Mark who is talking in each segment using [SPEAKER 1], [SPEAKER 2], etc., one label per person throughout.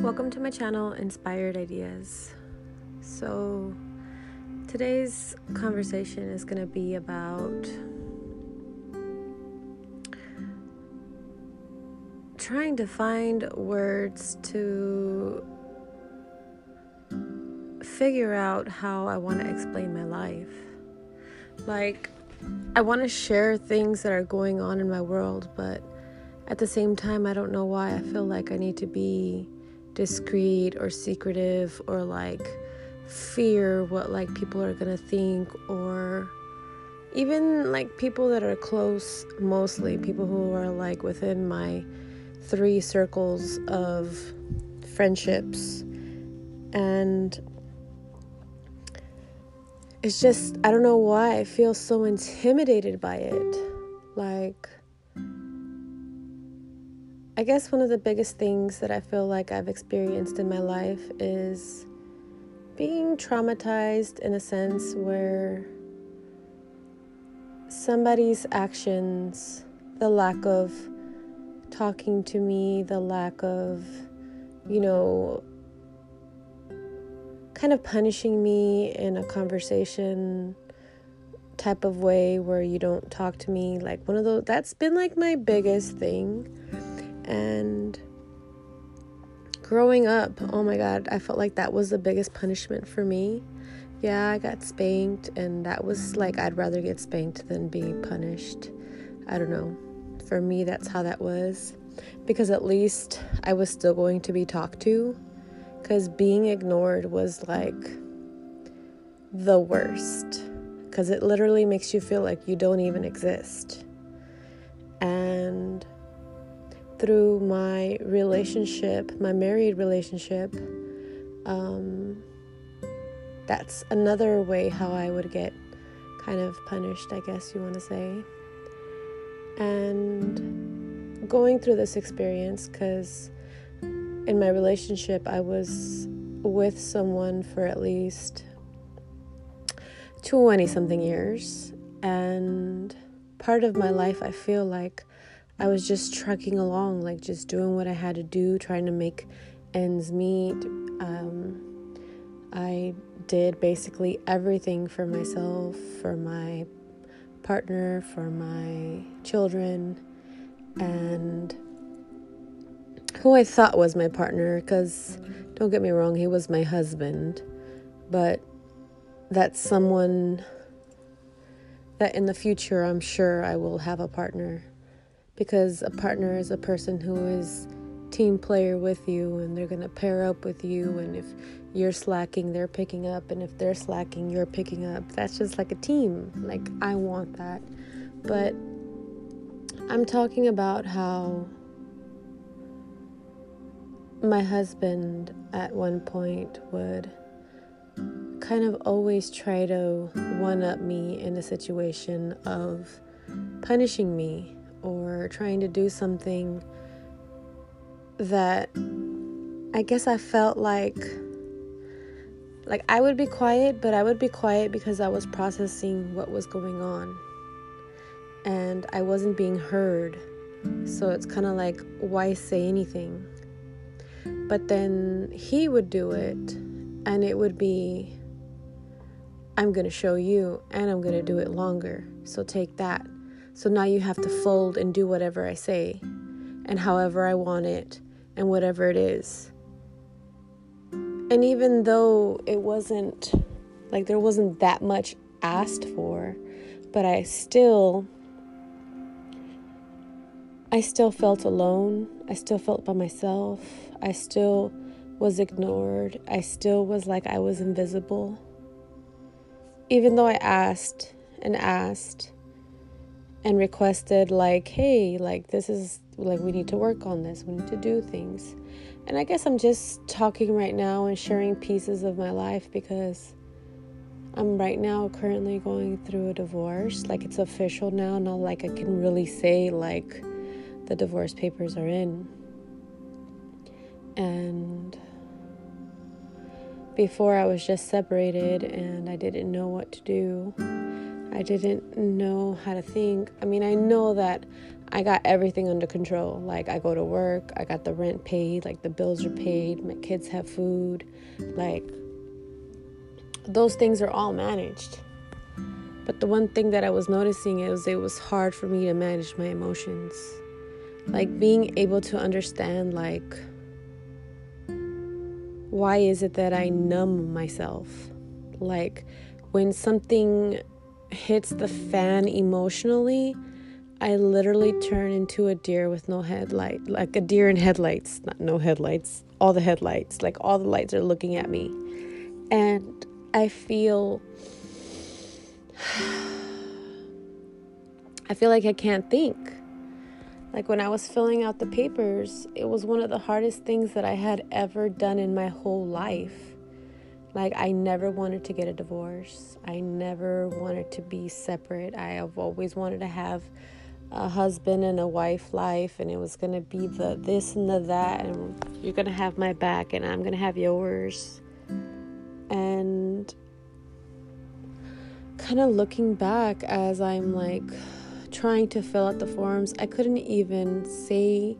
[SPEAKER 1] Welcome to my channel, Inspired Ideas. So, today's conversation is going to be about trying to find words to figure out how I want to explain my life. Like, I want to share things that are going on in my world, but at the same time, I don't know why I feel like I need to be discreet or secretive or like fear what like people are gonna think or even like people that are close mostly people who are like within my three circles of friendships. And it's just i don't know why i feel so intimidated by it. Like I guess one of the biggest things that I feel like I've experienced in my life is being traumatized in a sense where somebody's actions, the lack of talking to me, the lack of, you know, kind of punishing me in a conversation type of way where you don't talk to me, like one of those, that's been like my biggest thing and growing up, oh my God, I felt like that was the biggest punishment for me. Yeah, I got spanked, and that was like I'd rather get spanked than be punished. I don't know. For me, that's how that was. Because at least I was still going to be talked to. Because being ignored was like the worst. Because it literally makes you feel like you don't even exist. And through my relationship, my married relationship, um, that's another way how I would get kind of punished, I guess you want to say. And going through this experience, because in my relationship, I was with someone for at least 20 something years. And part of my life, I feel like I was just trucking along, like just doing what I had to do, trying to make ends meet. Um, I did basically everything for myself, for my partner, for my children, and who I thought was my partner, because don't get me wrong, he was my husband, but that's someone that in the future I'm sure I will have a partner because a partner is a person who is team player with you and they're going to pair up with you and if you're slacking they're picking up and if they're slacking you're picking up. That's just like a team. Like i want that. But i'm talking about how my husband at one point would kind of always try to one up me in a situation of punishing me or trying to do something that I guess I felt like like I would be quiet, but I would be quiet because I was processing what was going on. And I wasn't being heard. So it's kind of like why say anything? But then he would do it and it would be I'm going to show you and I'm going to do it longer. So take that. So now you have to fold and do whatever I say and however I want it and whatever it is. And even though it wasn't like there wasn't that much asked for, but I still I still felt alone. I still felt by myself. I still was ignored. I still was like I was invisible. Even though I asked and asked and requested like hey like this is like we need to work on this. We need to do things. And i guess i'm just talking right now and sharing pieces of my life because i'm right now currently going through a divorce. Like it's official now. Not like i can really say like the divorce papers are in. And before i was just separated and i didn't know what to do I didn't know how to think. I mean, I know that I got everything under control. Like, I go to work, I got the rent paid, like, the bills are paid, my kids have food. Like, those things are all managed. But the one thing that I was noticing is it was hard for me to manage my emotions. Like, being able to understand, like, why is it that I numb myself? Like, when something hits the fan emotionally, I literally turn into a deer with no headlight, like a deer in headlights, not no headlights, all the headlights, like all the lights are looking at me. And I feel I feel like I can't think. Like when I was filling out the papers, it was one of the hardest things that I had ever done in my whole life. Like, I never wanted to get a divorce. I never wanted to be separate. I have always wanted to have a husband and a wife life and it was going to be the this and the that and you're going to have my back and I'm going to have yours. And kind of looking back as I'm like trying to fill out the forms, I couldn't even say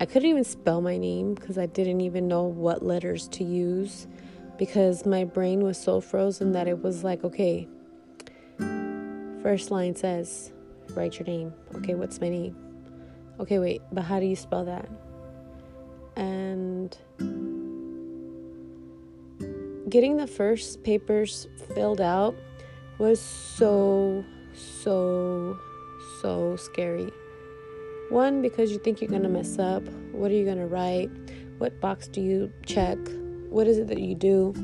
[SPEAKER 1] I couldn't even spell my name because I didn't even know what letters to use because my brain was so frozen that it was like, okay, first line says write your name. Okay, what's my name? Okay, wait, but how do you spell that? And getting the first papers filled out was so, so, so scary. One, because you think you're gonna mess up. What are you gonna write? What box do you check? What is it that you do?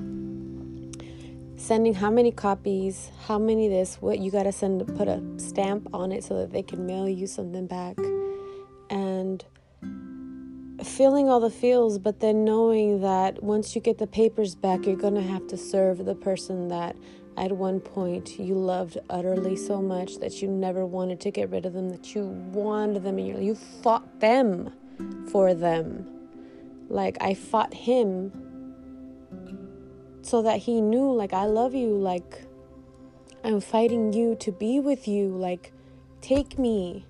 [SPEAKER 1] sending how many copies, how many this, what you got to send, to put a stamp on it so that they can mail you something back. And feeling all the feels, but then knowing that once you get the papers back, you're going to have to serve the person that at one point you loved utterly so much that you never wanted to get rid of them, that you wanted them your you fought them for them. Like I fought him so that he knew like I love you like I'm fighting you to be with you like take me.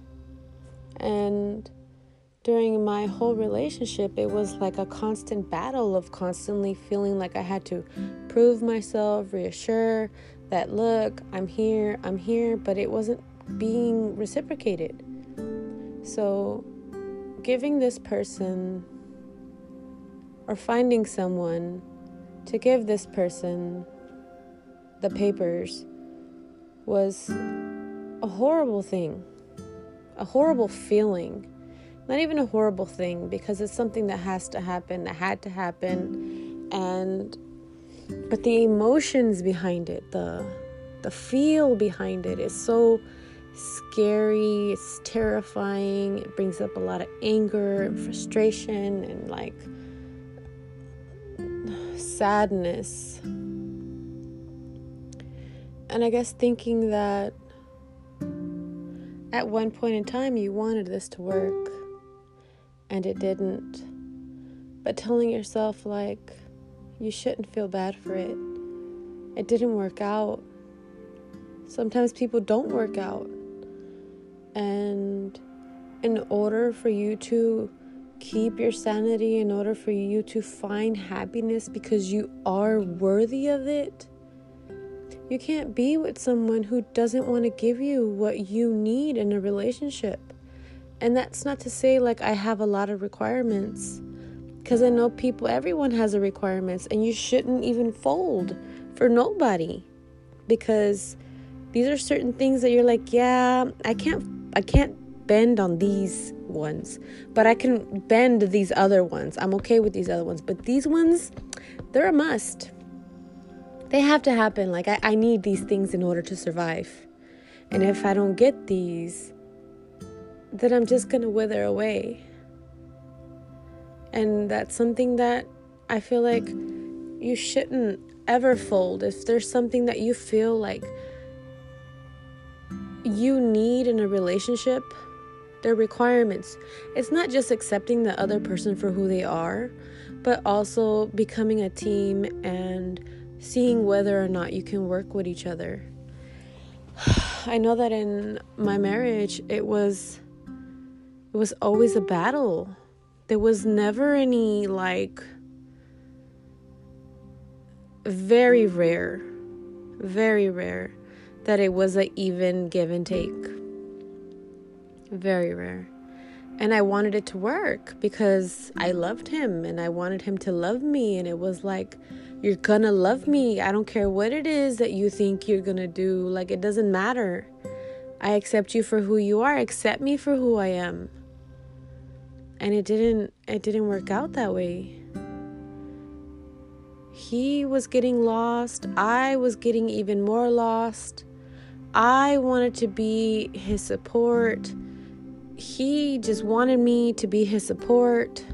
[SPEAKER 1] And during my whole relationship it was like a constant battle of constantly feeling like I had to prove myself reassure that look I'm here I'm here but it wasn't being reciprocated. So giving this person or finding someone to give this person the papers was a horrible thing, a horrible feeling. Not even a horrible thing because it's something that has to happen, that had to happen, and but the emotions behind it, the the feel behind it is so scary, it's terrifying, it brings up a lot of anger and frustration and like sadness. And I guess thinking that at one point in time you wanted this to work and it didn't. But telling yourself, like, you shouldn't feel bad for it. It didn't work out. Sometimes people don't work out. And in order for you to keep your sanity in order for you to find happiness because you are worthy of it. You can't be with someone who doesn't want to give you what you need in a relationship. And that's not to say like I have a lot of requirements because I know people everyone has a requirements and you shouldn't even fold for nobody because these are certain things that you're like, yeah, I can't I can't bend on these ones, but I can bend these other ones. I'm okay with these other ones, but these ones, they're a must. They have to happen. Like, I, I need these things in order to survive. And if I don't get these, then I'm just gonna wither away. And that's something that I feel like you shouldn't ever fold. If there's something that you feel like you need in a relationship, their requirements. It's not just accepting the other person for who they are, but also becoming a team and seeing whether or not you can work with each other. I know that in my marriage, it was it was always a battle. There was never any, like, very rare, very rare that it was an even give and take. Very rare. And I wanted it to work because I mm. loved him and I wanted him to love me. And it was like, you're gonna love me. I don't care what it is that you think you're gonna do. Like, it doesn't matter. I accept you for who you are. Accept me for who I am. And it didn't it didn't work out that way. He was getting lost. I was getting even more lost. I wanted to be his support he just wanted me to be his support.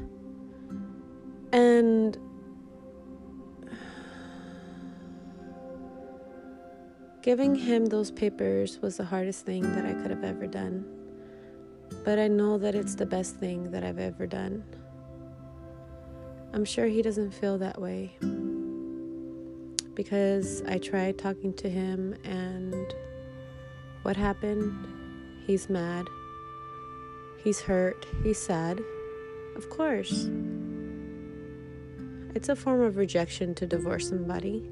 [SPEAKER 1] And giving him those papers was the hardest thing that I could have ever done. But I know that it's the best thing that I've ever done. I'm sure he doesn't feel that way because I tried talking to him, and what happened? He's mad. He's hurt. He's sad. Of course. It's a form of rejection to divorce somebody.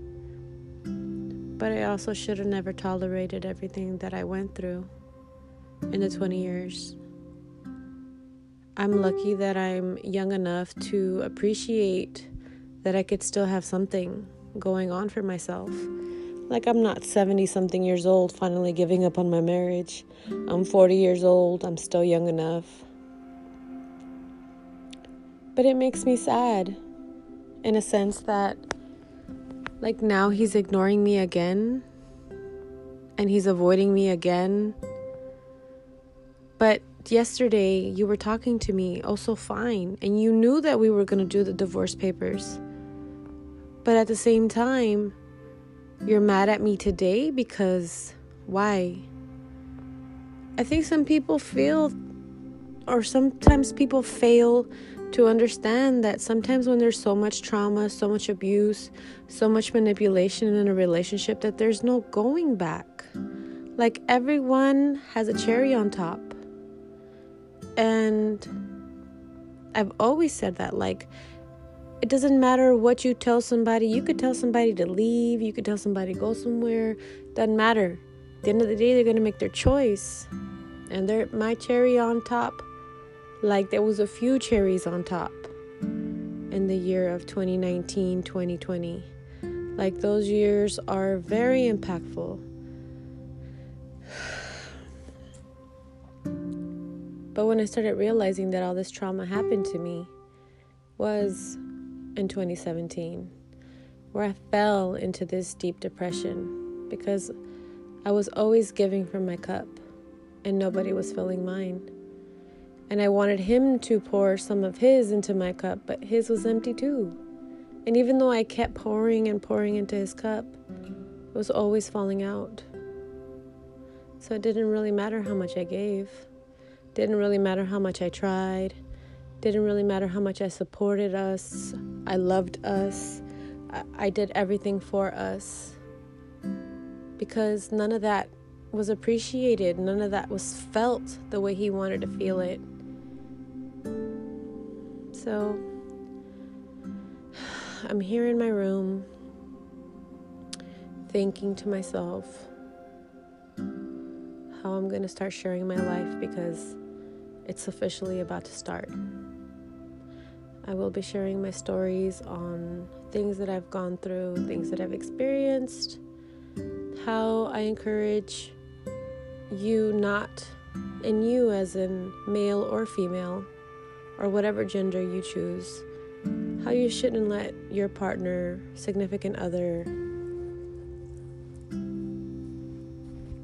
[SPEAKER 1] But I also should have never tolerated everything that I went through in the 20 years. I'm lucky that I'm young enough to appreciate that I could still have something going on for myself. Like, I'm not 70 something years old finally giving up on my marriage. I'm 40 years old. I'm still young enough. But it makes me sad in a sense that, like, now he's ignoring me again and he's avoiding me again. But yesterday, you were talking to me oh so fine, and you knew that we were going to do the divorce papers. But at the same time, you're mad at me today because why? I think some people feel, or sometimes people fail to understand that sometimes when there's so much trauma, so much abuse, so much manipulation in a relationship, that there's no going back. Like everyone has a cherry on top. And I've always said that, like, it doesn't matter what you tell somebody. You could tell somebody to leave, you could tell somebody to go somewhere. Doesn't matter. At the end of the day, they're going to make their choice. And they're my cherry on top. Like there was a few cherries on top in the year of 2019, 2020. Like those years are very impactful. But when I started realizing that all this trauma happened to me was in 2017, where I fell into this deep depression because I was always giving from my cup and nobody was filling mine. And I wanted him to pour some of his into my cup, but his was empty too. And even though I kept pouring and pouring into his cup, it was always falling out. So it didn't really matter how much I gave. Didn't really matter how much I tried. Didn't really matter how much I supported us. I loved us. I, did everything for us. Because none of that was appreciated. None of that was felt the way he wanted to feel it. So I'm here in my room thinking to myself how I'm going to start sharing my life because it's officially about to start. I will be sharing my stories on things that I've gone through, things that I've experienced, how I encourage you not, and you as in male or female, or whatever gender you choose, how you shouldn't let your partner, significant other,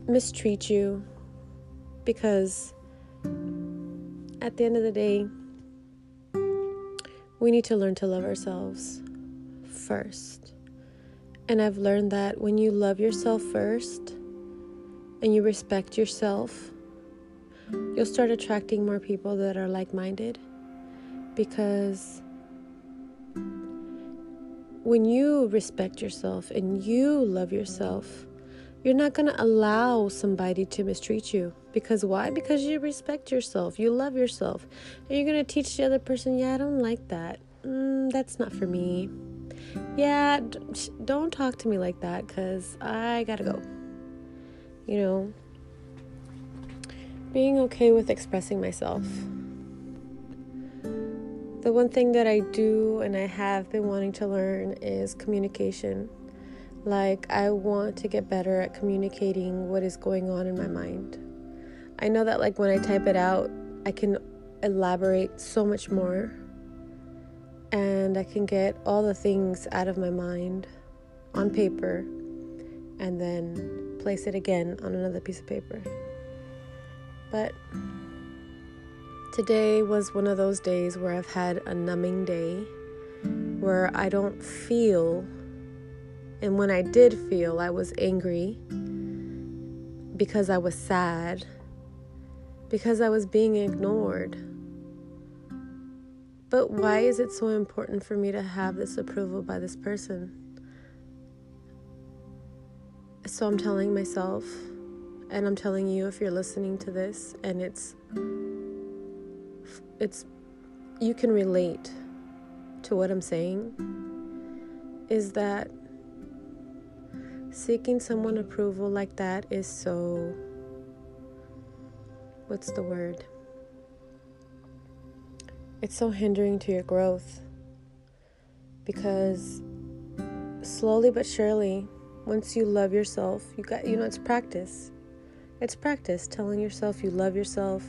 [SPEAKER 1] mistreat you because at the end of the day, we need to learn to love ourselves first. And I've learned that when you love yourself first and you respect yourself, you'll start attracting more people that are like minded. Because when you respect yourself and you love yourself, you're not going to allow somebody to mistreat you Because why? Because you respect yourself, you love yourself. And you're going to teach the other person, yeah, I don't like that. Mm, that's not for me. Yeah, don't talk to me like that because I got to go. You know, being okay with expressing myself. The one thing that I do and I have been wanting to learn is communication. Like, I want to get better at communicating what is going on in my mind. I know that like when I type it out, I can elaborate so much more and I can get all the things out of my mind on paper and then place it again on another piece of paper. But today was one of those days where I've had a numbing day where I don't feel, and when I did feel, I was angry because I was sad because I was being ignored. But why is it so important for me to have this approval by this person? So I'm telling myself, and I'm telling you if you're listening to this and it's it's you can relate to what I'm saying is that seeking someone approval like that is so what's the word? It's so hindering to your growth because slowly but surely, once you love yourself, you got you know it's practice. It's practice telling yourself you love yourself.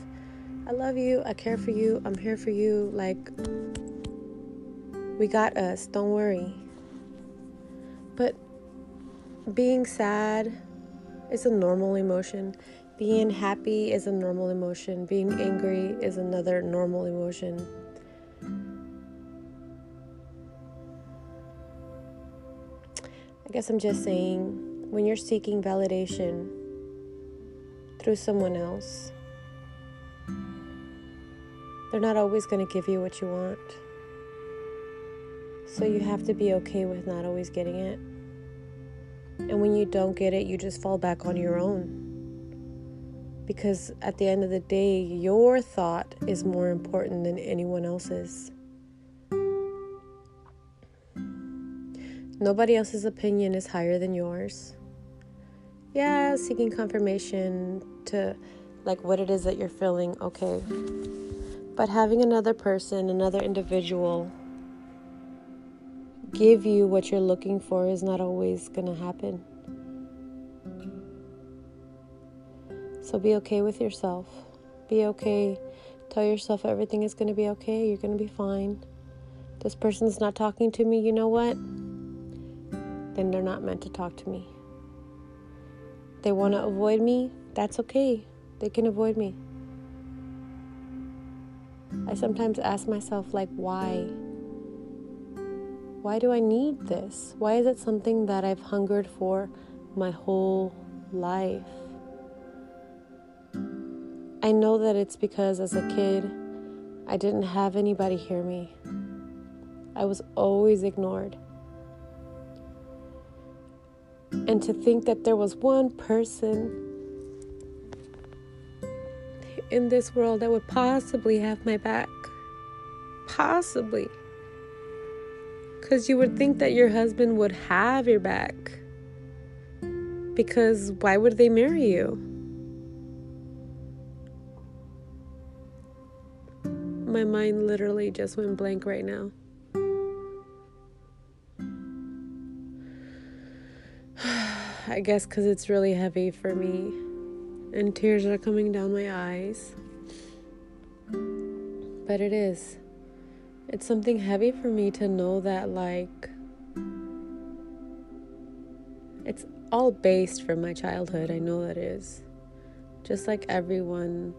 [SPEAKER 1] I love you, I care for you, I'm here for you. Like, we got us, don't worry. Being sad is a normal emotion. Being happy is a normal emotion, being angry is another normal emotion. I guess I'm just saying when you're seeking validation through someone else, they're not always going to give you what you want. So you have to be okay with not always getting it. And when you don't get it, you just fall back on your own because at the end of the day, your thought is more important than anyone else's. Nobody else's opinion is higher than yours. Yeah, seeking confirmation to like what it is that you're feeling, okay. But having another person, another individual give you what you're looking for is not always going to happen. So be okay with yourself. Be okay. Tell yourself everything is going to be okay. You're going to be fine. This person's not talking to me. You know what? Then they're not meant to talk to me. They want to avoid me. That's okay. They can avoid me. I sometimes ask myself, like, why? Why do I need this? Why is it something that I've hungered for my whole life? I know that it's because as a kid, I didn't have anybody hear me. I was always ignored. And to think that there was one person in this world that would possibly have my back. Possibly. Because you would think that your husband would have your back. Because why would they marry you? my mind literally just went blank right now. I guess because it's really heavy for me, and tears are coming down my eyes. But it is. It's something heavy for me to know that, like, it's all based from my childhood. I know that is. Just like everyone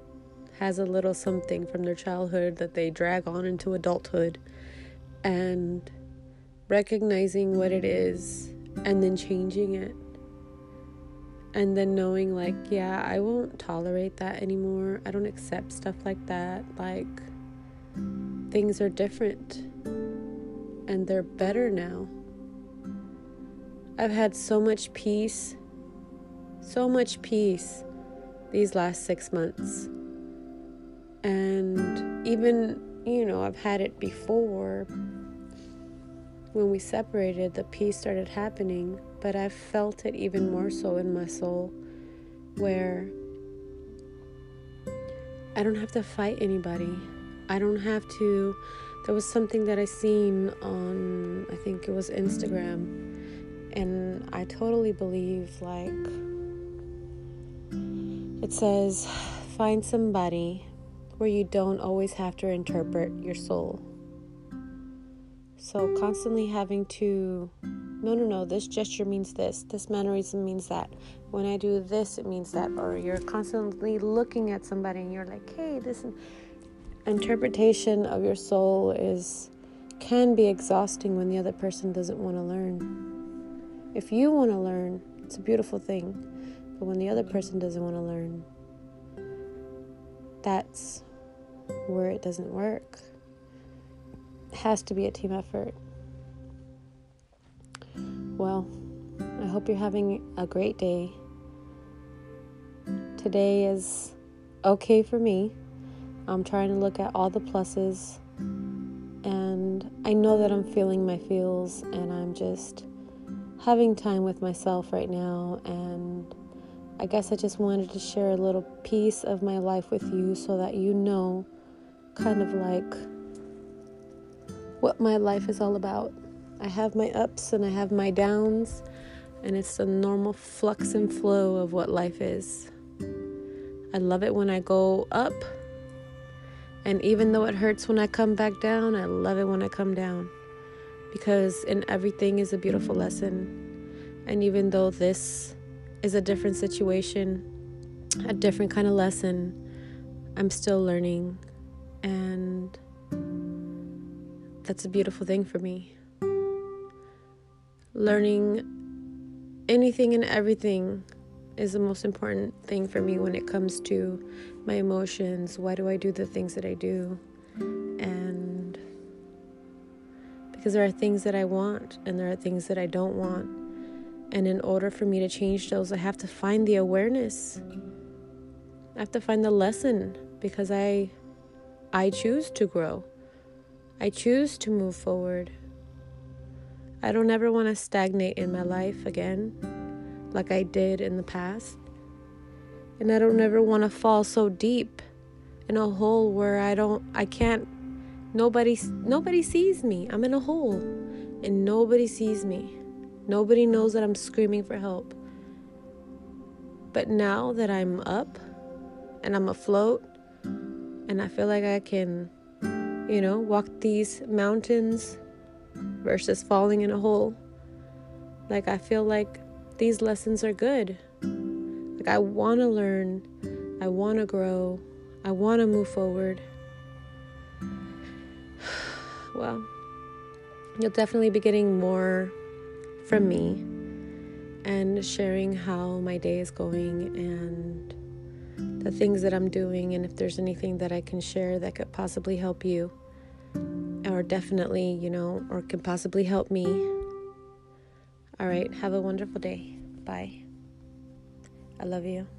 [SPEAKER 1] has a little something from their childhood that they drag on into adulthood and recognizing what it is and then changing it and then knowing like yeah i won't tolerate that anymore i don't accept stuff like that like things are different and they're better now i've had so much peace so much peace these last six months. And even, you know, I've had it before. When we separated, the peace started happening, but I've felt it even more so in my soul where I don't have to fight anybody. I don't have to. There was something that I seen on, I think it was Instagram, and I totally believe like it says, find somebody where you don't always have to interpret your soul. So, constantly having to, no, no, no, this gesture means this, this mannerism means that. When I do this, it means that. Or you're constantly looking at somebody and you're like, hey, this interpretation of your soul is can be exhausting when the other person doesn't want to learn. If you want to learn, it's a beautiful thing. But when the other person doesn't want to learn, that's where it doesn't work It has to be a team effort. Well, I hope you're having a great day. Today is okay for me. I'm trying to look at all the pluses, and I know that I'm feeling my feels, and I'm just having time with myself right now. And I guess I just wanted to share a little piece of my life with you so that you know kind of like what my life is all about. I have my ups and I have my downs, and it's the normal flux and flow of what life is. I love it when I go up, and even though it hurts when I come back down, I love it when I come down because in everything is a beautiful lesson. And even though this is a different situation, a different kind of lesson, I'm still learning, and that's a beautiful thing for me. Learning anything and everything is the most important thing for me when it comes to my emotions. Why do I do the things that I do? And because there are things that I want and there are things that I don't want. And in order for me to change those, I have to find the awareness. I have to find the lesson because I I choose to grow. I choose to move forward. I don't ever want to stagnate in my life again like I did in the past. And I don't ever want to fall so deep in a hole where I don't I can't nobody nobody sees me. I'm in a hole and nobody sees me. Nobody knows that I'm screaming for help. But now that I'm up and I'm afloat and I feel like I can you know, walk these mountains versus falling in a hole. Like, I feel like these lessons are good. Like, I want to learn, I want to grow, I want to move forward. Well, you'll definitely be getting more from me and sharing how my day is going and the things that I'm doing, and if there's anything that I can share that could possibly help you, or definitely, you know, or can possibly help me. All right, have a wonderful day. Bye. I love you.